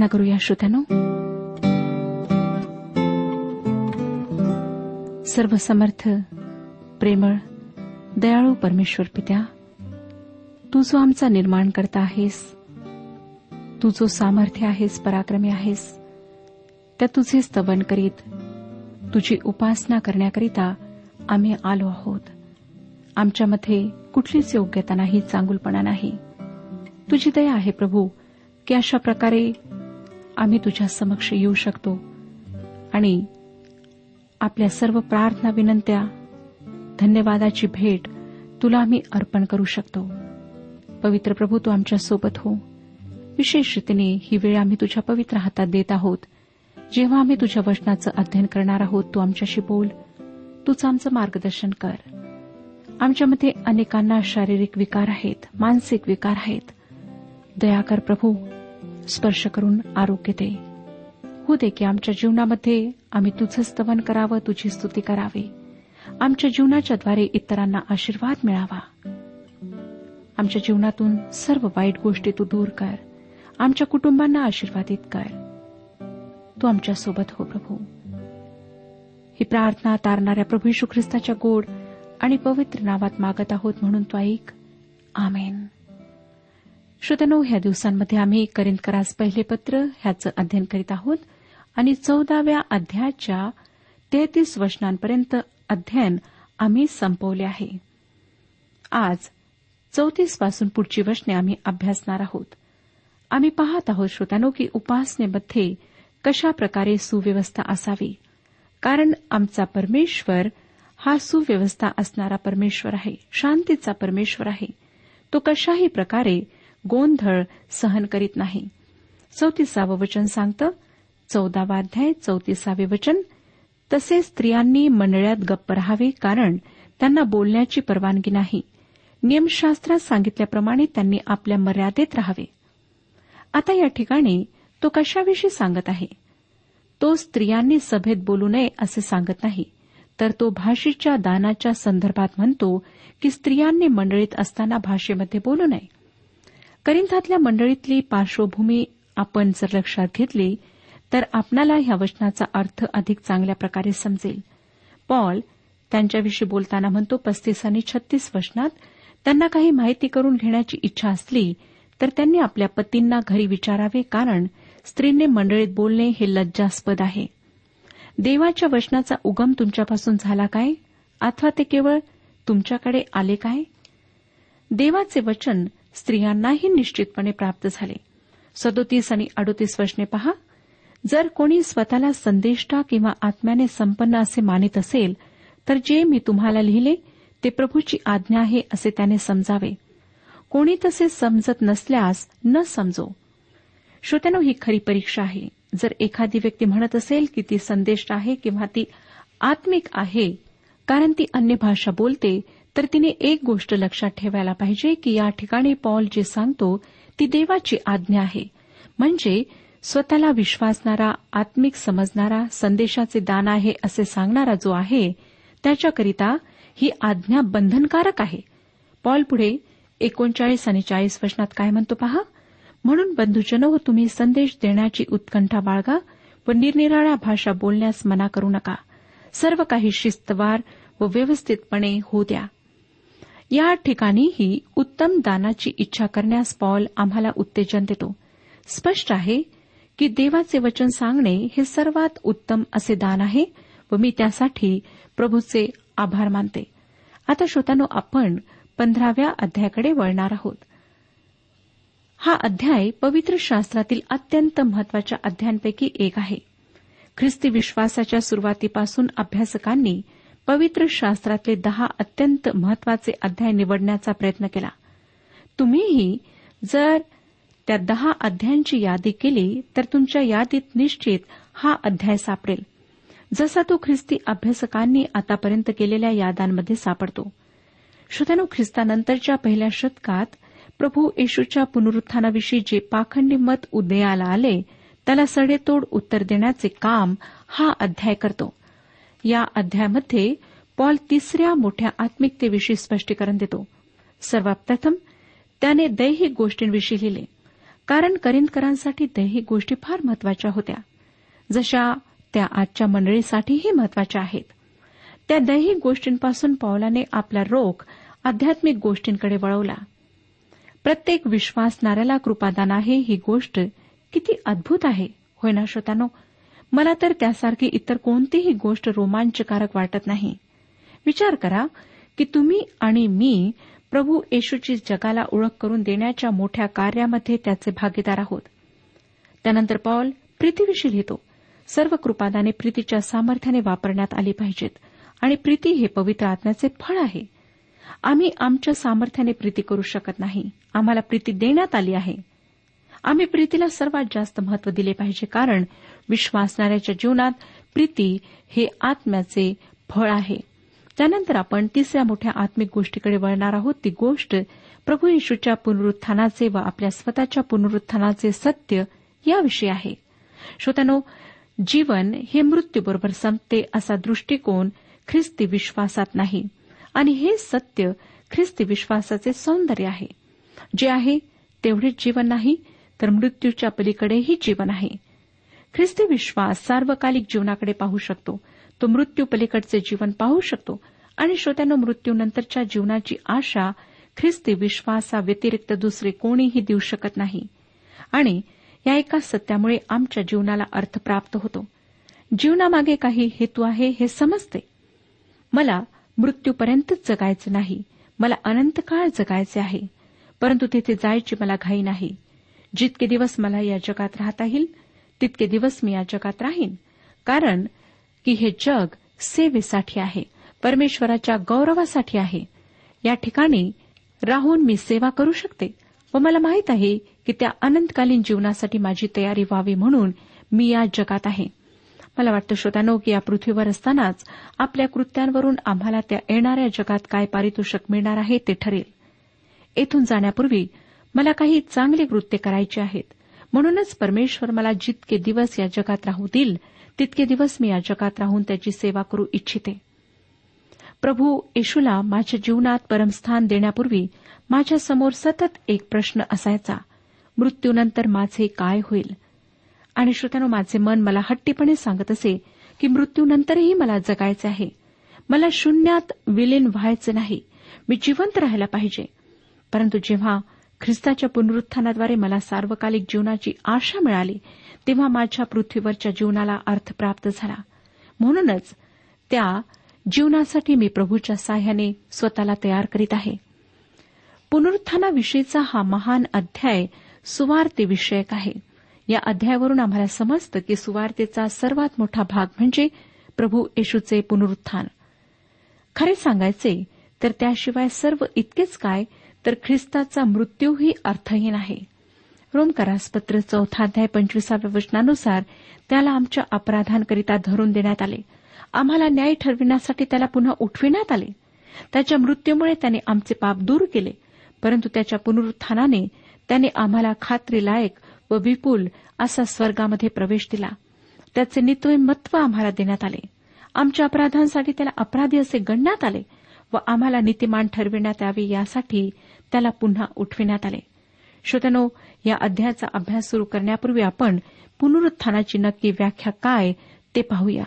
प्रार्थना करूया श्रोत्यानो. सर्व समर्थ प्रेमळ दयाळू परमेश्वर पित्या तू जो आमचा निर्माण करता आहेस तू जो सामर्थ्य आहेस पराक्रमी आहेस त्या तुझे स्तवन करीत तुझी उपासना करण्याकरिता आम्ही आलो आहोत. आमच्यामध्ये कुठलीच योग्यता नाही चांगुलपणा नाही. तुझी दया आहे प्रभू की अशा प्रकारे आम्ही तुझ्या समक्ष येऊ शकतो. आणि आपल्या सर्व प्रार्थना विनंत्या धन्यवादाची भेट तुला आम्ही अर्पण करू शकतो. पवित्र प्रभू तू आमच्यासोबत हो. विशेष रीतीने ही वेळ आम्ही तुझ्या पवित्र हातात देत आहोत. जेव्हा आम्ही तुझ्या वचनाचं अध्ययन करणार आहोत तू आमच्याशी बोल. तूच आमचं मार्गदर्शन कर. आमच्यामध्ये अनेकांना शारीरिक विकार आहेत मानसिक विकार आहेत. दया कर प्रभू. स्पर्श करून आरोग्य दे. हो दे की आमच्या जीवनामध्ये आम्ही तुझं स्तवन करावं तुझी स्तुती करावी. आमच्या जीवनाच्याद्वारे इतरांना आशीर्वाद मिळावा. आमच्या जीवनातून सर्व वाईट गोष्टी तू दूर कर. आमच्या कुटुंबांना आशीर्वादित कर. तू आमच्यासोबत हो प्रभू. ही प्रार्थना तारणाऱ्या प्रभू यशू ख्रिस्ताच्या गोड आणि पवित्र नावात मागत आहोत म्हणून तो ऐक. आमेन. श्रोत्यानो ह्या दिवसांमध्ये आम्ही करिंदकरास पहिले पत्र ह्याचं अध्ययन करीत आहोत आणि चौदाव्या अध्यायाच्या तेहतीस वचनांपर्यंत अध्ययन आम्ही संपवले आहे. आज चौतीसपासून पुढची वचने आम्ही अभ्यासणार आहोत. आम्ही पाहत आहोत श्रोत्यानो की उपासनेमध्ये कशा प्रकारे सुव्यवस्था असावी? कारण आमचा परमेश्वर हा सुव्यवस्था असणारा परमेश्वर आहे शांतीचा परमेश्वर आहे. तो कशाही प्रकारे गोंधळ सहन करीत नाही. चौतीसावं वचन सांगतं चौदावाध्याय चौतीसावे वचन तसेच स्त्रियांनी मंडळात गप्प राहावे कारण त्यांना बोलण्याची परवानगी नाही. नियमशास्त्रात सांगितल्याप्रमाणे त्यांनी आपल्या मर्यादेत राहावे. आता या ठिकाणी तो कशाविषयी सांगत आहे? तो स्त्रियांनी सभेत बोलू नये असे सांगत नाही तर तो भाषेच्या दानाच्या संदर्भात म्हणतो की स्त्रियांनी मंडळीत असताना भाषेमध्ये बोलू नये. करिंथातल्या मंडळीतली पार्श्वभूमी आपण जर लक्षात घेतली तर आपणाला ह्या वचनाचा अर्थ अधिक चांगल्या प्रकारे समजेल. पॉल त्यांच्याविषयी बोलताना म्हणतो पस्तीस आणि छत्तीस वचनात त्यांना काही माहिती करून घेण्याची इच्छा असली तर त्यांनी आपल्या पतींना घरी विचारावे कारण स्त्रीने मंडळीत बोलणे हे लज्जास्पद आहे. देवाच्या वचनाचा उगम तुमच्यापासून झाला काय? अथवा ते केवळ तुमच्याकडे आले काय? देवाचे वचन स्त्रियांनाही निश्चितपणे प्राप्त झाले. सदोतीस आणि अडोतीस वचने पहा जर कोणी स्वतःला संदेष्टा किंवा आत्म्याने संपन्न असे मानित असेल तर जे मी तुम्हाला लिहिले ते प्रभूची आज्ञा आहे असे त्याने समजावे. कोणी तसे समजत नसल्यास न समजो. श्रोत्यानो ही खरी परीक्षा आहे. जर एखादी व्यक्ती म्हणत असेल की ती संदेष्ट आहे किंवा ती आत्मिक आहे कारण ती अन्य भाषा बोलते तर तिने एक गोष्ट लक्षात ठेवायला पाहिजे की या ठिकाणी पॉल जे सांगतो ती देवाची आज्ञा आहे. म्हणजे स्वतःला विश्वासणारा आत्मिक समजणारा संदेशाचे दान आहे असे सांगणारा जो आहे त्याच्याकरिता ही आज्ञा बंधनकारक आहे. पॉल पुढे एकोणचाळीस आणि चाळीस वचनात काय म्हणतो पहा? म्हणून बंधुजन व तुम्ही संदेश देण्याची उत्कंठा बाळगा व निरनिराळ्या भाषा बोलण्यास मना करू नका. सर्व काही शिस्तवार व व्यवस्थितपणे होऊ द्या. या ठिकाणीही उत्तम दानाची इच्छा करण्यास पॉल आम्हाला उत्तेजन देतो. स्पष्ट आहे की देवाचे वचन सांगणे हे सर्वात उत्तम असे दान आहे व मी त्यासाठी प्रभूचे आभार मानते. आता श्रोतानो आपण पंधराव्या अध्यायाकडे वळणार आहोत. हा अध्याय पवित्र शास्त्रातील अत्यंत महत्त्वाच्या अध्यायांपैकी एक आहे. ख्रिस्ती विश्वासाच्या सुरुवातीपासून अभ्यासकांनी पवित्र शास्त्रातले दहा अत्यंत महत्त्वाचे अध्याय निवडण्याचा प्रयत्न केला. तुम्हीही जर त्या दहा अध्यायांची यादी केली तर तुमच्या यादीत निश्चित हा अध्याय सापडेल. जसा तो ख्रिस्ती अभ्यासकांनी आतापर्यंत केलेल्या यादांमध्ये सापडतो. श्रोत्यानो ख्रिस्तानंतरच्या पहिल्या शतकात प्रभू येशूच्या पुनरुत्थानाविषयी जे पाखंडी मत उदयाला आले त्याला सडेतोड उत्तर देण्याचे काम हा अध्याय करतो. या अध्यायामध्ये पॉल तिसऱ्या मोठ्या आत्मिकतेविषयी स्पष्टीकरण देतो. सर्वप्रथम त्याने दैहिक गोष्टींविषयी लिहिले कारण करिंदकरांसाठी दैहिक गोष्टी फार महत्त्वाच्या होत्या. जशा त्या आजच्या मंडळीसाठीही महत्त्वाच्या आहेत. त्या दैहिक गोष्टींपासून पावलाने आपला रोख आध्यात्मिक गोष्टींकडे वळवला. प्रत्येक विश्वासणाऱ्याला कृपादान आहे ही गोष्ट किती अद्भुत आहे होय ना श्रोतानो मला तर त्यासारखी इतर कोणतीही गोष्ट रोमांचकारक वाटत नाही. विचार करा की तुम्ही आणि मी प्रभू येशूची जगाला ओळख करून देण्याच्या मोठ्या कार्यामध्ये त्याचे भागीदार आहोत. त्यानंतर पॉल प्रीतीविषयी लिहितो. सर्व कृपादाने प्रीतीच्या सामर्थ्याने वापरण्यात आली पाहिजेत आणि प्रीती हे पवित्र आत्म्याचे फळ आहे. आम्ही आमच्या सामर्थ्याने प्रीती करू शकत नाही. आम्हाला प्रीती देण्यात आली आहे. आम्ही प्रीतीला सर्वात जास्त महत्त्व दिले पाहिजे कारण विश्वासणाऱ्याच्या जीवनात प्रीती हे आत्म्याचे फळ आहे. त्यानंतर आपण तिसऱ्या मोठ्या आत्मिक गोष्टीकडे वळणार आहोत. ती गोष्ट प्रभू येशूच्या पुनरुत्थानाचे व आपल्या स्वतःच्या पुनरुत्थानाचे सत्य याविषयी आहे. श्रोत्यानो जीवन हे मृत्यूबरोबर संपते असा दृष्टिकोन ख्रिस्ती विश्वासात नाही. आणि हे सत्य ख्रिस्ती विश्वासाचे सौंदर्य आहे. जे आहे तेवढेच जीवन नाही तर मृत्यूच्या पलीकडेही जीवन आहे. ख्रिस्ती विश्वास सार्वकालिक जीवनाकडे पाहू शकतो. तो मृत्यू पलीकडचे जीवन पाहू शकतो आणि श्रोत्यानं मृत्यूनंतरच्या जीवनाची आशा ख्रिस्ती विश्वासाव्यतिरिक्त दुसरे कोणीही देऊ शकत नाही. आणि या एका सत्यामुळे आमच्या जीवनाला अर्थ प्राप्त होतो. जीवनामागे काही हेतू आहे हे समजते. मला मृत्यूपर्यंतच जगायचं नाही. मला अनंत काळ जगायचे आहे. परंतु तिथे जायची मला घाई नाही. जितके दिवस मला या जगात राहता येईल तितके दिवस मी या जगात राहीन. कारण की हे जग सेवेसाठी आहे परमेश्वराच्या गौरवासाठी आहे. या ठिकाणी राहून मी सेवा करू शकते व मला माहीत आहे की त्या अनंतकालीन जीवनासाठी माझी तयारी व्हावी म्हणून मी या जगात आहे. मला वाटतं श्रोत्यानो की या पृथ्वीवर असतानाच आपल्या कृत्यांवरून आम्हाला त्या येणाऱ्या जगात काय पारितोषिक मिळणार आहे ते ठरेल. येथून जाण्यापूर्वी मला काही चांगले कृत्य करायचे आहेत. म्हणूनच परमेश्वर मला जितके दिवस या जगात राहू देईल तितके दिवस मी या जगात राहून त्याची सेवा करू इच्छिते. प्रभू येशूला माझ्या जीवनात परमस्थान देण्यापूर्वी माझ्यासमोर सतत एक प्रश्न असायचा. मृत्यूनंतर माझे काय होईल? आणि श्रोत्यानो माझे मन मला हट्टीपणे सांगत असे की मृत्यूनंतरही मला जगायचे आहे. मला शून्यात विलीन व्हायचे नाही. मी जिवंत राहायला पाहिजे. परंतु जेव्हा ख्रिस्ताच्या पुनरुत्थानाद्वारे मला सार्वकालिक जीवनाची आशा मिळाली तेव्हा माझ्या पृथ्वीवरच्या जीवनाला अर्थ प्राप्त झाला. म्हणूनच त्या जीवनासाठी मी प्रभूच्या साह्याने स्वतःला तयार करीत आहे. पुनरुत्थानाविषयीचा हा महान अध्याय सुवार्तेविषयक आहे. या अध्यायावरून आम्हाला समजतं की सुवार्तेचा सर्वात मोठा भाग म्हणजे प्रभू येशूचे पुनरुत्थान. खरे सांगायचे तर त्याशिवाय सर्व इतकेच काय तर ख्रिस्ताचा मृत्यूही अर्थहीन आहे. रोमकरासपत्र चौथा अध्याय पंचवीसाव्या वचनानुसार त्याला आमच्या अपराधांकरिता धरून देण्यात आले. आम्हाला न्याय ठरविण्यासाठी त्याला पुन्हा उठविण्यात आले. त्याच्या मृत्यूमुळे त्याने आमचे पाप दूर केले परंतु त्याच्या पुनरुत्थानाने त्याने आम्हाला खात्रीलायक व विपुल असा स्वर्गामध्ये प्रवेश दिला. त्याचे नित्वमत्व आम्हाला देण्यात आले. आमच्या अपराधांसाठी त्याला अपराधी असे गणण्यात आले व आम्हाला नीतिमान ठरविण्यात यावे यासाठी त्याला पुन्हा उठविण्यात आले. श्रोत्यानो या अध्यायाचा अभ्यास सुरू करण्यापूर्वी आपण पुनरुत्थानाची नक्की व्याख्या काय ते पाहूया.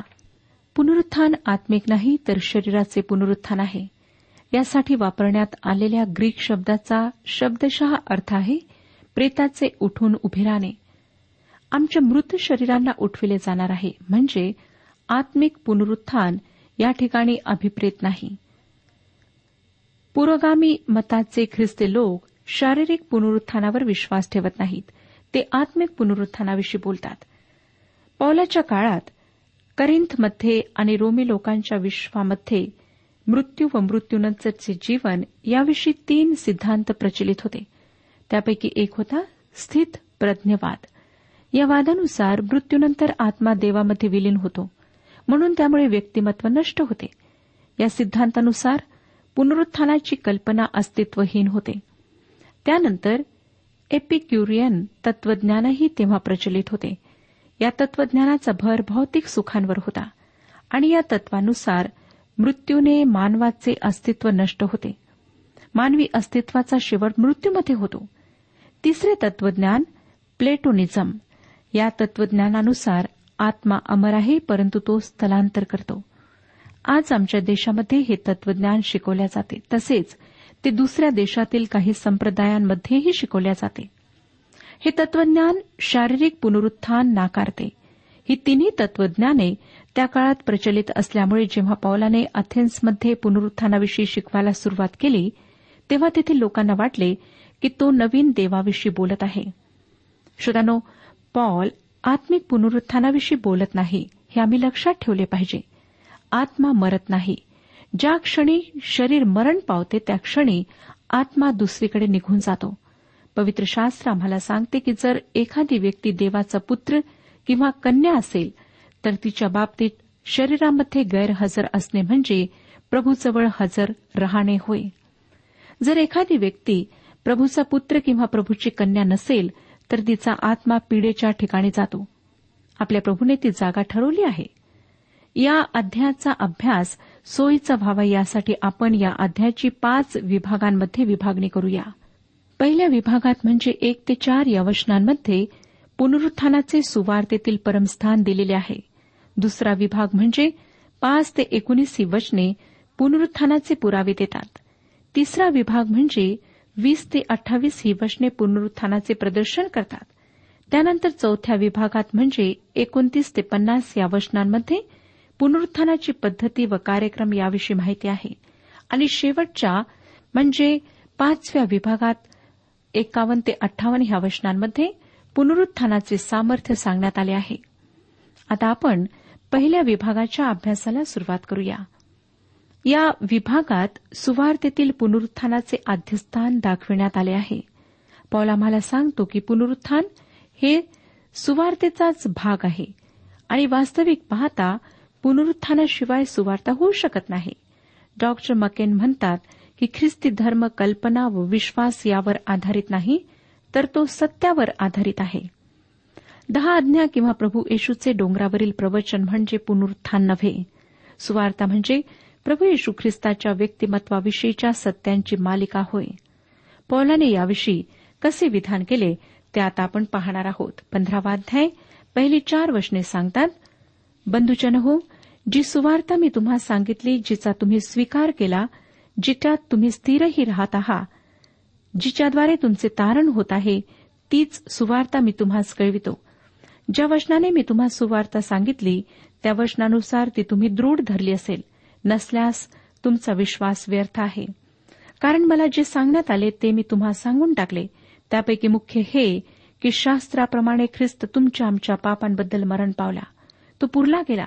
पुनरुत्थान आत्मिक नाही तर शरीराचे पुनरुत्थान आहे. यासाठी वापरण्यात आलेल्या ग्रीक शब्दाचा शब्दशः अर्थ आहे प्रेताचे उठून उभे राहणे. आमच्या मृत शरीरांना उठविले जाणार आहे म्हणजे आत्मिक पुनरुत्थान या ठिकाणी अभिप्रेत नाही. पुरोगामी मताचे ख्रिस्ती लोक शारीरिक पुनरुत्थानावर विश्वास ठेवत नाहीत. ते आत्मिक पुनरुत्थानाविषयी बोलतात. पौलाच्या काळात करिंथमध्ये आणि रोमी लोकांच्या विश्वामध्ये मृत्यू व मृत्यूनंतरचे जीवन याविषयी तीन सिद्धांत प्रचलित होते. त्यापैकी एक होता स्थित प्रज्ञवाद. या वादानुसार मृत्यूनंतर आत्मा देवामध्ये विलीन होतो. म्हणून त्यामुळे व्यक्तिमत्व नष्ट होते. या सिद्धांतानुसार पुनरुत्थानाची कल्पना अस्तित्वहीन होते. त्यानंतर एपिक्युरियन तत्वज्ञानही तेव्हा प्रचलित होते. या तत्वज्ञानाचा भर भौतिक सुखांवर होता आणि या तत्वानुसार मृत्यूने मानवाचे अस्तित्व नष्ट होते. मानवी अस्तित्वाचा शेवट मृत्यूमध्ये होतो. तिसरे तत्वज्ञान प्लेटोनिझम. या तत्वज्ञानानुसार आत्मा अमर आहे परंतु तो स्थलांतर करतो. आज आमच्या देशामध्ये हे तत्वज्ञान शिकवल्या जाते. तसेच ते दुसऱ्या देशातील काही संप्रदायांमध्येही शिकवल्या जाते. हे तत्वज्ञान शारीरिक पुनरुत्थान नाकारते. ही तिन्ही तत्वज्ञाने त्या काळात प्रचलित असल्यामुळे जेव्हा पौलाने अथेन्समध्ये पुनरुत्थानाविषयी शिकवायला सुरुवात केली तेव्हा तेथे लोकांना वाटले की तो नवीन देवाविषयी बोलत आहे. श्रोतानो पॉल आत्मिक पुनरुत्थानाविषयी बोलत नाही हे आम्ही लक्षात ठेवले पाहिजे. आत्मा मरत नाही. ज्या क्षणी शरीर मरण पावते त्या क्षणी आत्मा दुसरीकडे निघून जातो. पवित्र शास्त्र आम्हाला सांगते की जर एखादी व्यक्ती देवाचा पुत्र किंवा कन्या असेल तर तिच्या बाबतीत शरीरामध्ये गैरहजर असणे म्हणजे प्रभूजवळ हजर राहणे होय. जर एखादी व्यक्ती प्रभूचा पुत्र किंवा प्रभूची कन्या नसेल तर तिचा आत्मा पिढेच्या ठिकाणी जातो. आपल्या प्रभूने ती जागा ठरवली आहे. या अध्यायाचा अभ्यास सोयीचा व्हावा यासाठी आपण या अध्यायाची पाच विभागांमध्ये विभागणी करूया. पहिल्या विभागात म्हणजे एक ते चार या वचनांमध्ये पुनरुत्थानाचे सुवार्तेतील परमस्थान दिलेले आहे. दुसरा विभाग म्हणजे पाच ते एकोणीस ही वचने पुनरुत्थानाचे पुरावे देतात. तिसरा विभाग म्हणजे वीस ते अठ्ठावीस ही वचने पुनरुत्थानाचे प्रदर्शन करतात. त्यानंतर चौथ्या विभागात म्हणजे एकोणतीस ते पन्नास या वचनांमध्ये पुनरुत्थानाची पद्धती व कार्यक्रम याविषयी माहिती आहे. आणि शेवटच्या म्हणजे पाचव्या विभागात एकावन्न ते अठ्ठावन्न ह्या वचनांमध्ये पुनरुत्थानाचे सामर्थ्य सांगण्यात आले आहे. आता आपण पहिल्या विभागाच्या अभ्यासाला सुरुवात करूया. या विभागात सुवार्तेतील पुनरुत्थानाचे आद्यस्थान दाखविण्यात आले आहे. पॉल आम्हाला सांगतो की पुनरुत्थान हे सुवार्तेचाच भाग आहे. आणि वास्तविक पाहता पुनरुत्थानाशिवाय सुवार्ता होऊ शकत नाही. डॉक्टर मकेन म्हणतात की ख्रिस्ती धर्म कल्पना व विश्वास यावर आधारित नाही तर तो सत्यावर आधारित आहे. दहा आज्ञा किंवा प्रभू येशूचे डोंगरावरील प्रवचन म्हणजे पुनरुत्थान नव्हे. सुवार्ता म्हणजे प्रभू येशू ख्रिस्ताच्या व्यक्तिमत्वाविषयीच्या सत्यांची मालिका होय. पौलाने याविषयी कसे विधान केले ते आता आपण पाहणार आहोत. पंधरावा अध्याय पहिली चार वचने सांगतात बंधुजन हो जी सुवार्ता मी तुम्हा सांगितली जिचा तुम्ही स्वीकार केला जिच्यात तुम्ही स्थिरही राहत आहात जिच्याद्वारे तुमचे तारण होत आहे तीच सुवार्ता मी तुम्हास कळवितो. ज्या वचनाने मी तुम्हा सुवार्ता सांगितली त्या वचनानुसार ती तुम्ही दृढ धरली असेल नसल्यास तुमचा विश्वास व्यर्थ आहे. कारण मला जे सांगण्यात आले ते मी तुम्हा सांगून टाकले. त्यापैकी मुख्य हे की शास्त्राप्रमाणे ख्रिस्त तुमच्या आमच्या पापांबद्दल मरण पावला. तो पुरला गेला.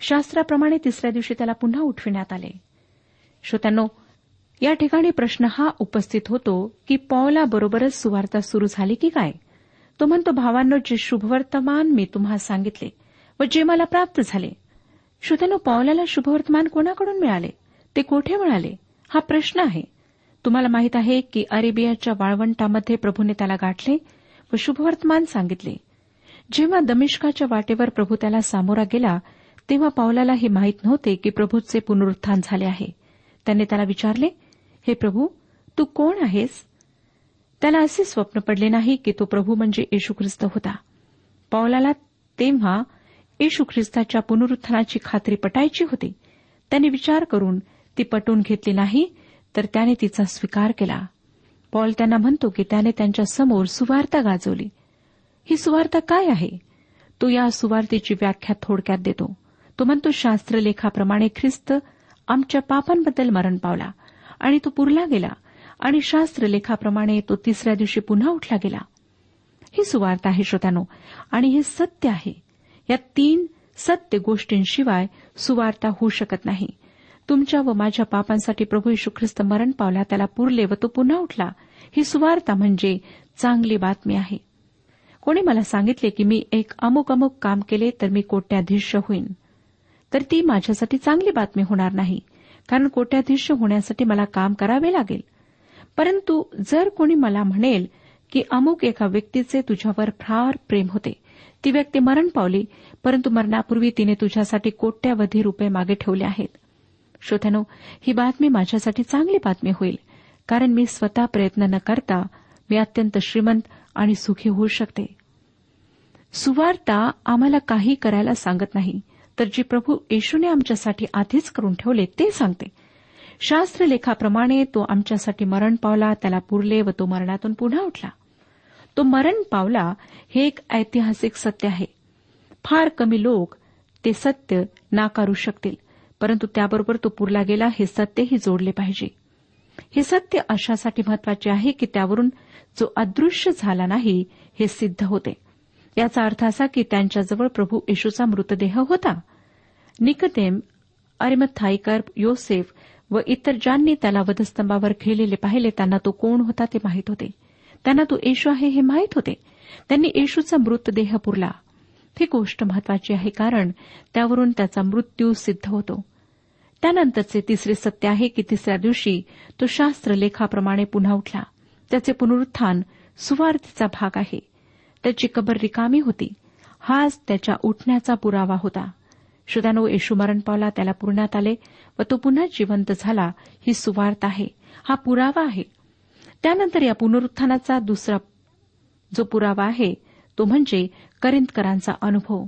शास्त्राप्रमाणे तिसऱ्या दिवशी त्याला पुन्हा उठविण्यात आले. श्रोत्यांनो या ठिकाणी प्रश्न हा उपस्थित होतो की पॉलाबरोबरच सुवार्ता सुरू झाली की काय? तो म्हणतो भावांनो जे शुभवर्तमान मी तुम्हा सांगितले व जे मला प्राप्त झाले. श्रोत्यानो पॉलाला शुभवर्तमान कोणाकडून मिळाले? ते कोठे मिळाले? हा प्रश्न आहे. तुम्हाला माहीत आहे की अरेबियाच्या वाळवंटामध्ये प्रभूने त्याला गाठले व शुभवर्तमान सांगितले. जेव्हा दमिष्काच्या वाटेवर प्रभू त्याला सामोरा गेला तेव्हा पावलाला हे माहीत नव्हते की प्रभूचे पुनरुत्थान झाले आहे. त्याने त्याला विचारले हे प्रभू तू कोण आहेस? त्याला असे स्वप्न पडले नाही की तो प्रभू म्हणजे येशू ख्रिस्त होता. पावलाला तेव्हा येशू ख्रिस्ताच्या पुनरुत्थानाची खात्री पटायची होती. त्याने विचार करून ती पटवून घेतली नाही तर त्याने तिचा स्वीकार केला. पॉल त्यांना म्हणतो की त्याने त्यांच्यासमोर सुवार्ता गाजवली. ही सुवार्ता काय आहे? तो या सुवार्तेची व्याख्या थोडक्यात देतो. तो म्हणतो शास्त्रलेखाप्रमाणे ख्रिस्त आमच्या पापांबद्दल मरण पावला आणि तो पुरला गेला आणि शास्त्रलेखाप्रमाणे तो तिसऱ्या दिवशी पुन्हा उठला गेला. ही सुवार्ता आहे श्रोत्यानो आणि हे सत्य आहे. या तीन सत्य गोष्टींशिवाय सुवार्ता होऊ शकत नाही. तुमच्या व माझ्या पापांसाठी प्रभू यशू ख्रिस्त मरण पावला त्याला पुरले व तो पुन्हा उठला. ही सुवार्ता म्हणजे चांगली बातमी आहे. कोणी मला सांगितले की मी एक अमुक अमुक काम केले तर मी कोट्याधीश होईन? तर ती माझ्यासाठी चांगली बातमी होणार नाही कारण कोट्याधीश होण्यासाठी मला काम करावे लागेल. परंतु जर कोणी मला म्हणेल की अमुक एका व्यक्तीचे तुझ्यावर फार प्रेम होते ती व्यक्ती मरण पावली परंतु मरणापूर्वी तिने तुझ्यासाठी कोट्यावधी रुपये मागे ठेवले आहेत. श्रोत्यानो ही बातमी माझ्यासाठी चांगली बातमी होईल कारण मी स्वतः प्रयत्न न करता मी अत्यंत श्रीमंत आणि सुखी होऊ शकते. सुवार्ता आम्हाला काही करायला सांगत नाही तर जी प्रभू येशूने आमच्यासाठी आधीच करून ठेवले ते सांगते. शास्त्रलेखाप्रमाणे तो आमच्यासाठी मरण पावला त्याला पुरले व तो मरणातून पुन्हा उठला. तो मरण पावला हे एक ऐतिहासिक सत्य आहे. फार कमी लोक ते सत्य नाकारू शकतील परंतु त्याबरोबर तो पुरला गेला हे सत्यही जोडले पाहिजे. हे सत्य अशासाठी महत्त्वाचे आहे की त्यावरून जो अदृश्य झाला नाही हे सिद्ध होते. याचा अर्थ असा की त्यांच्याजवळ प्रभू येशूचा मृतदेह होता. निकतेम अरिमथाईकर योसेफ व इतर ज्यांनी त्याला वधस्तंभावर खेळलेले पाहिले त्यांना तो कोण होता ते माहीत होते. त्यांना तो येशू आहे हे माहीत होते. त्यांनी येशूचा मृतदेह पुरला. ही गोष्ट महत्वाची आहे कारण त्यावरून त्याचा मृत्यू सिद्ध होतो. त्यानंतरचे तिसरे सत्य आहे की तिसऱ्या दिवशी तो शास्त्र लेखाप्रमाणे पुन्हा उठला. त्याचे पुनरुत्थान सुवार्थीचा भाग आहे. त्याची कबर रिकामी होती. हाच त्याच्या उठण्याचा पुरावा होता. श्रोत्यानो येशू मरण पावला त्याला पुरण्यात आले व तो पुन्हा जिवंत झाला. ही सुवार्थ आहे. हा पुरावा आहे. त्यानंतर या पुनरुत्थानाचा दुसरा जो पुरावा आहे तो म्हणजे करिंदकरांचा अनुभव.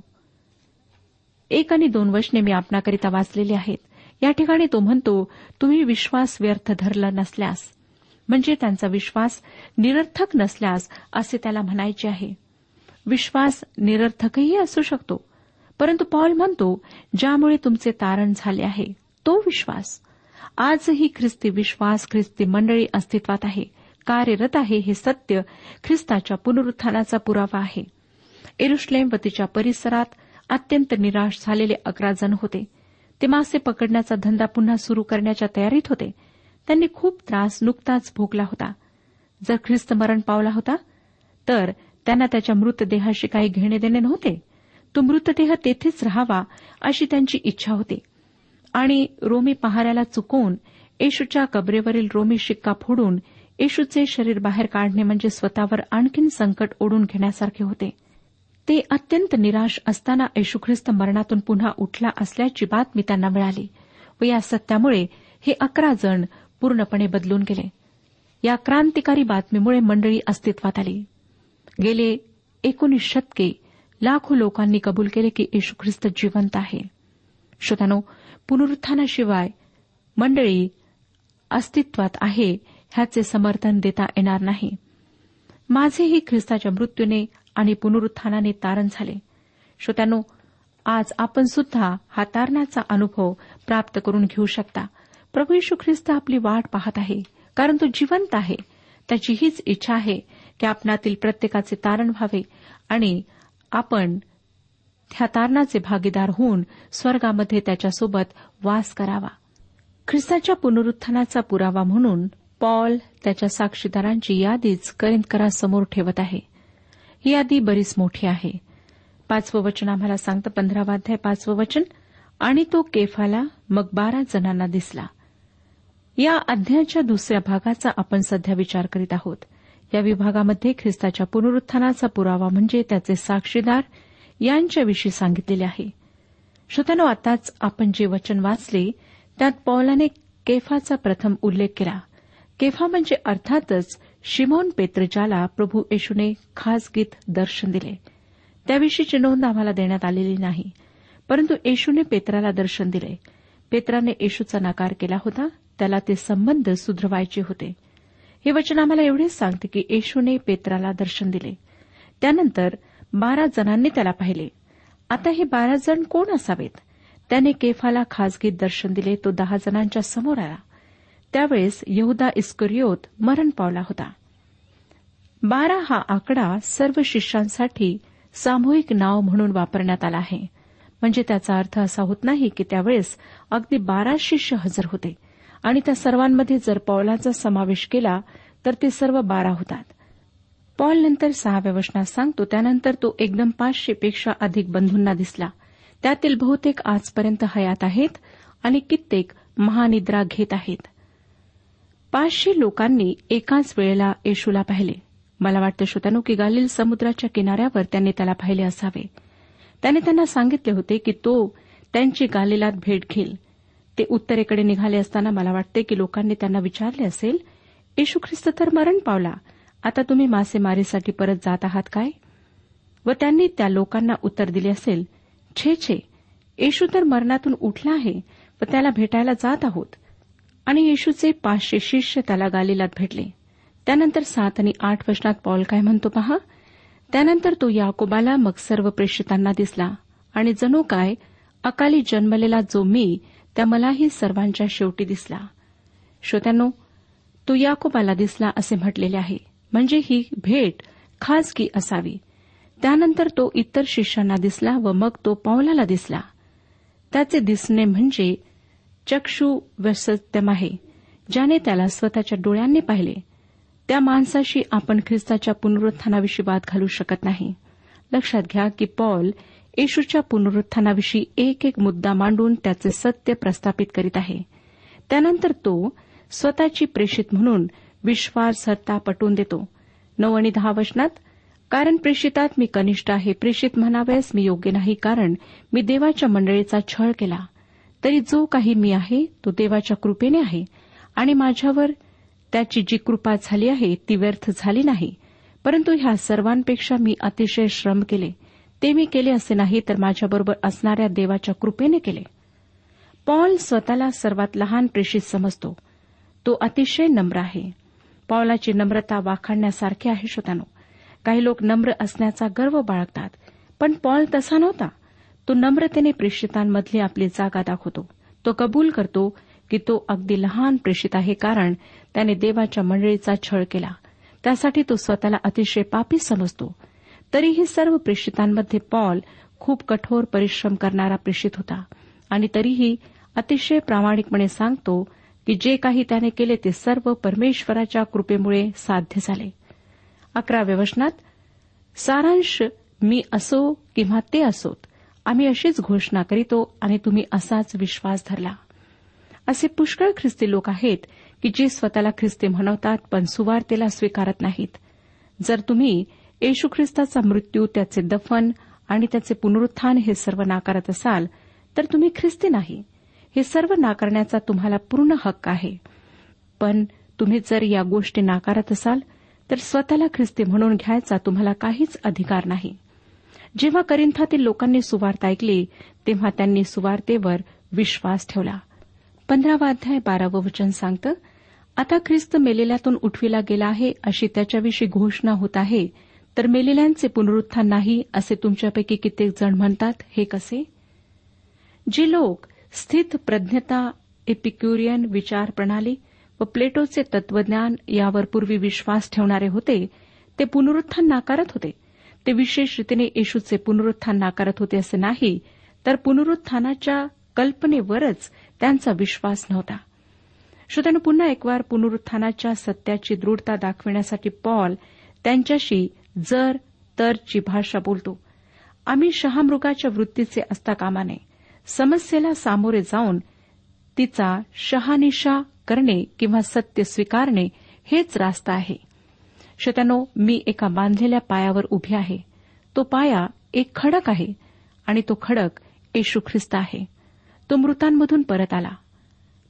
एक आणि दोन वचने मी आपणाकरिता वाचलेली आहेत. या ठिकाणी तो म्हणतो तुम्ही विश्वास व्यर्थ धरला नसल्यास म्हणजे त्यांचा विश्वास निरर्थक नसल्यास असे त्याला म्हणायचे आहे. विश्वास निरर्थकही असू शकतो परंतु पॉल म्हणतो ज्यामुळे तुमचे तारण झाले आहे तो विश्वास. आजही ख्रिस्ती विश्वास ख्रिस्ती मंडळी अस्तित्वात आहे. कार्यरत आहे हे सत्य ख्रिस्ताच्या पुनरुत्थानाचा पुरावा आहे. एरुश्लेम व तिच्या परिसरात अत्यंत निराश झालेले अकरा जण होते. ते मासे पकडण्याचा धंदा पुन्हा सुरू करण्याच्या तयारीत होते. त्यांनी खूप त्रास नुकताच भोगला होता. जर ख्रिस्त मरण पावला होता तर त्यांना त्याच्या मृतदेहाशी काही घेणे देणे नव्हते. तो मृतदेह तेथेच राहावा अशी त्यांची इच्छा होती. आणि रोमी पहाऱ्याला चुकवून येशूच्या कबरेवरील रोमी शिक्का फोडून येशूचे शरीर बाहेर काढणे म्हणजे स्वतःवर आणखीन संकट ओढून घेण्यासारखे होते. ते अत्यंत निराश असताना येशू ख्रिस्त मरणातून पुन्हा उठला असल्याची बातमी त्यांना मिळाली व या सत्यामुळे हे अकरा जण पूर्णपणे बदलून गेले. या क्रांतिकारी बातमीमुळे मंडळी अस्तित्वात आली. गेले एकोणीस शतके लाखो लोकांनी कबूल केले की येशू ख्रिस्त जिवंत आहे. श्रोत्यानो पुनरुत्थानाशिवाय मंडळी अस्तित्वात आहे ह्याचे समर्थन देता येणार नाही. माझेही ख्रिस्ताच्या मृत्यूने आणि पुनरुत्थानाने तारण झाले. श्रोत्यानो आज आपण सुद्धा हा तारणाचा अनुभव प्राप्त करून घेऊ शकता. प्रभू यशू ख्रिस्त आपली वाट पाहत आहे कारण तो जिवंत आहे. त्याची हीच इच्छा आहे की आपणातील प्रत्येकाचे तारण व्हावे आणि आपण ह्या तारणाचे भागीदार होऊन स्वर्गामध्ये त्याच्यासोबत वास करावा. ख्रिस्ताच्या पुनरुत्थानाचा पुरावा म्हणून पॉल त्याच्या साक्षीदारांची यादीच करिंदकरासमोर ठेवत आहे. ही यादी बरीच मोठी आहे. पाचवं वचन आम्हाला सांगतं पंधरावाध्याय पाचवं वचन. आणि तो केफाला मग बारा जणांना दिसला. या अध्यायाच्या दुसऱ्या भागाचा आपण सध्या विचार करीत आहोत. या विभागामध्ये ख्रिस्ताच्या पुनरुत्थानाचा पुरावा म्हणजे त्याचे साक्षीदार यांच्याविषयी सांगितलेले आहे. श्रोत्यानो आताच आपण जे वचन वाचले त्यात पौलाने केफाचा प्रथम उल्लेख केला. केफा म्हणजे अर्थातच शिमोन पेत्र ज्याला प्रभू येशूने खासगीत दर्शन दिले. त्याविषयीची नोंद आम्हाला देण्यात आलेली नाही परंतु येशूने पेत्राला दर्शन दिले. पेत्राने येशूचा नकार केला होता त्याला ते संबंध सुधरवायचे होते. हे वचन आम्हाला एवढेच सांगते की येशूने पेत्राला दर्शन दिले. त्यानंतर बारा जणांनी त्याला पाहिले. आता हे बारा जण कोण असावेत? त्याने केफाला खासगीत दर्शन दिले तो दहा जणांच्या समोर आला. त्यावेळेस यहुदा इस्करियोत मरण पावला होता. बारा हा आकडा सर्व शिष्यांसाठी सामूहिक नाव म्हणून वापरण्यात आला आहे. म्हणजे त्याचा अर्थ असा होत नाही की त्यावेळेस अगदी बारा शिष्य हजर होते. आणि त्या सर्वांमध्ये जर पॉलाचा समावेश केला तर ते सर्व बारा होतात. पॉल नंतर सहाव्या वचनात सांगतो त्यानंतर तो एकदम पाचशेपेक्षा अधिक बंधूंना दिसला. त्यातील बहुतेक आजपर्यंत हयात आहेत आणि कित्येक महानिद्रा घेत आहेत. पाचशे लोकांनी एकाच वेळेला येशूला पाहिले. मला वाटतं श्रोत्यानो की गालिल समुद्राच्या किनाऱ्यावर त्यांनी त्याला पाहिले असावे. त्याने त्यांना सांगितले होते की तो त्यांची गालिलात भेट घेईल. ते उत्तरेकडे निघाले असताना मला वाटते की लोकांनी त्यांना विचारले असेल येशू ख्रिस्त तर मरण पावला आता तुम्ही मासेमारीसाठी परत जात आहात काय? व त्यांनी त्या लोकांना उत्तर दिले असेल छे छे येशू तर मरणातून उठला आहे व त्याला भेटायला जात आहोत. आणि येशूचे पाचशे शिष्य त्याला गालिलात भेटले. त्यानंतर सात आणि आठ वचनात पॉल काय म्हणतो पहा? त्यानंतर तो याकोबाला मग सर्व प्रेषितांना दिसला. आणि जणू काय? अकाली जन्मलेला जो मी त्या मलाही सर्वांच्या शेवटी दिसला. श्रोत्यांनो तो याकोबाला दिसला असे म्हटलेले आहे. म्हणजे ही भेट खाजगी असावी. त्यानंतर तो इतर शिष्यांना दिसला व मग तो पावलाला दिसला. त्याचे दिसणे म्हणजे चक्षु व्यसत्यम आहे ज्याने त्याला स्वतःच्या डोळ्यांनी पाहिले. त्या माणसाशी आपण ख्रिस्ताच्या पुनरुत्थानाविषयी वाद घालू शकत नाही. लक्षात घ्या की पॉल येशूच्या पुनरुत्थानाविषयी एक एक मुद्दा मांडून त्याचे सत्य प्रस्थापित करीत आहे. त्यानंतर तो स्वतःची प्रेषित म्हणून विश्वासार्हता पटवून देतो. नऊ आणि दहा वचनात कारण प्रेषितात मी कनिष्ठ आहे. प्रेषित म्हणावयास मी योग्य नाही कारण मी देवाच्या मंडळीचा छळ केला. तरी जो काही मी आहे तो देवाच्या कृपेने आहे. आणि माझ्यावर त्याची जी कृपा झाली आहे ती व्यर्थ झाली नाही. परंतु ह्या सर्वांपेक्षा मी अतिशय श्रम केले. ते मी केले असे नाही तर माझ्याबरोबर असणाऱ्या देवाच्या कृपेने केले. पॉल स्वतःला सर्वात लहान प्रेषित समजतो. तो अतिशय नम्र आहे. पॉलाची नम्रता वाखाणण्यासारखी आहे श्रोतानो काही लोक नम्र असण्याचा गर्व बाळगतात पण पॉल तसा नव्हता. तो नम्रतेने प्रेषितांमधली आपली जागा दाखवतो. तो कबूल करतो की तो अगदी लहान प्रेषित आहे कारण त्याने देवाच्या मंडळीचा छळ केला. त्यासाठी तो स्वतःला अतिशय पापी समजतो. तरीही सर्व प्रेषितांमध्ये पॉल खूप कठोर परिश्रम करणारा प्रेषित होता. आणि तरीही अतिशय प्रामाणिकपणे सांगतो की जे काही त्याने केले ते सर्व परमेश्वराच्या कृपेमुळे साध्य झाले. अकराव्या वचनात सारांश मी असो किंवा ते असोत आम्ही अशीच घोषणा करीतो आणि तुम्ही असाच विश्वास धरला. असे पुष्कळ ख्रिस्ती लोक आहेत की जे स्वतःला ख्रिस्ती म्हणवतात पण सुवार्तेला स्वीकारत नाहीत. जर तुम्ही येशू ख्रिस्ताचा मृत्यू त्याचे दफन आणि त्याचे पुनरुत्थान हे सर्व नाकारत असाल तर तुम्ही ख्रिस्ती नाही. हे सर्व नाकारण्याचा तुम्हाला पूर्ण हक्क आहे. पण तुम्ही जर या गोष्टी नाकारत असाल तर स्वतःला ख्रिस्ती म्हणून घ्यायचा तुम्हाला काहीच अधिकार नाही. जेव्हा करिंथातील लोकांनी सुवार्ता ऐकली तेव्हा त्यांनी सुवार्तेवर विश्वास ठेवला. पंधरावा अध्याय बारावं वचन सांगतं आता ख्रिस्त मेलेल्यातून उठविला गेला आहे अशी त्याच्याविषयी घोषणा होत आहे तर मेलेल्यांचे पुनरुत्थान नाही असे तुमच्यापैकी कित्येक जण म्हणतात हे कसे? जे लोक स्थित प्रज्ञता एपिक्युरियन विचार प्रणाली व प्लेटोचे तत्वज्ञान यावर पूर्वी विश्वास ठेवणारे होते ते पुनरुत्थान नाकारत होते. ते विशेष रीतीने येशूचे पुनरुत्थान नाकारत होते असे नाही तर पुनरुत्थानाच्या कल्पनेवरच त्यांचा विश्वास नव्हता. श्रोत्यानं पुन्हा एकवार पुनरुत्थानाच्या सत्याची दृढता दाखविण्यासाठी पॉल त्यांच्याशी जर तरची भाषा बोलतो. आम्ही शहामृगाच्या वृत्तीचे असता कामा नये समस्येला सामोरे जाऊन तिचा शहानिशा करणे किंवा सत्य स्वीकारणे हेच रास्ता आहे. शतनो मी एका बांधलेल्या पायावर उभी आहे. तो पाया एक खडक आहे आणि तो खडक येशू ख्रिस्त आहे. तो मृतांमधून परत आला.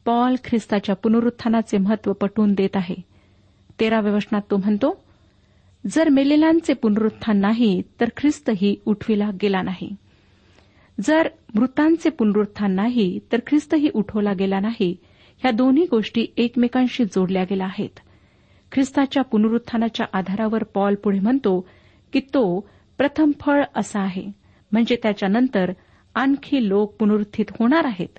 पॉल ख्रिस्ताच्या पुनरुत्थानाचे महत्त्व पटवून देत आहे. तेराव्या वचनात तो म्हणतो जर मेलेल्यांचे पुनरुत्थान नाही तर ख्रिस्तही उठविला गेला नाही. जर मृतांचे पुनरुत्थान नाही तर ख्रिस्तही उठवला गेला नाही. ह्या दोन्ही गोष्टी एकमेकांशी जोडल्या गेल्या आहेत. ख्रिस्ताच्या पुनरुत्थानाच्या आधारावर पॉल पुढे म्हणतो की तो प्रथम फळ असा आहे. म्हणजे त्याच्यानंतर आणखी लोक पुनरुत्थित होणार आहेत.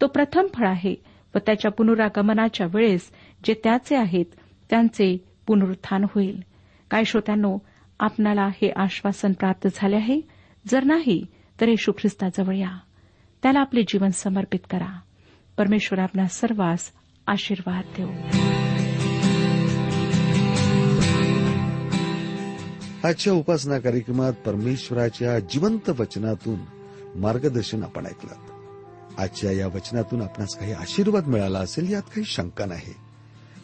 तो प्रथम फळ आहे व त्याच्या पुनरागमनाच्या वेळेस जे त्याचे आहेत त्यांचे पुनरुत्थान होईल. काय श्रोत्यांनो आपणाला हे आश्वासन प्राप्त झाले आहे? जर नाही तर येशू ख्रिस्ताजवळ या. त्याला आपले जीवन समर्पित करा. परमेश्वर आपला सर्वांस आशीर्वाद देऊ. आजच्या उपासना कार्यक्रमात परमेश्वराच्या जिवंत वचनातून मार्गदर्शन आपण ऐकलं. आजच्या या वचनातून आपणास काही आशीर्वाद मिळाला असेल यात काही शंका नाही.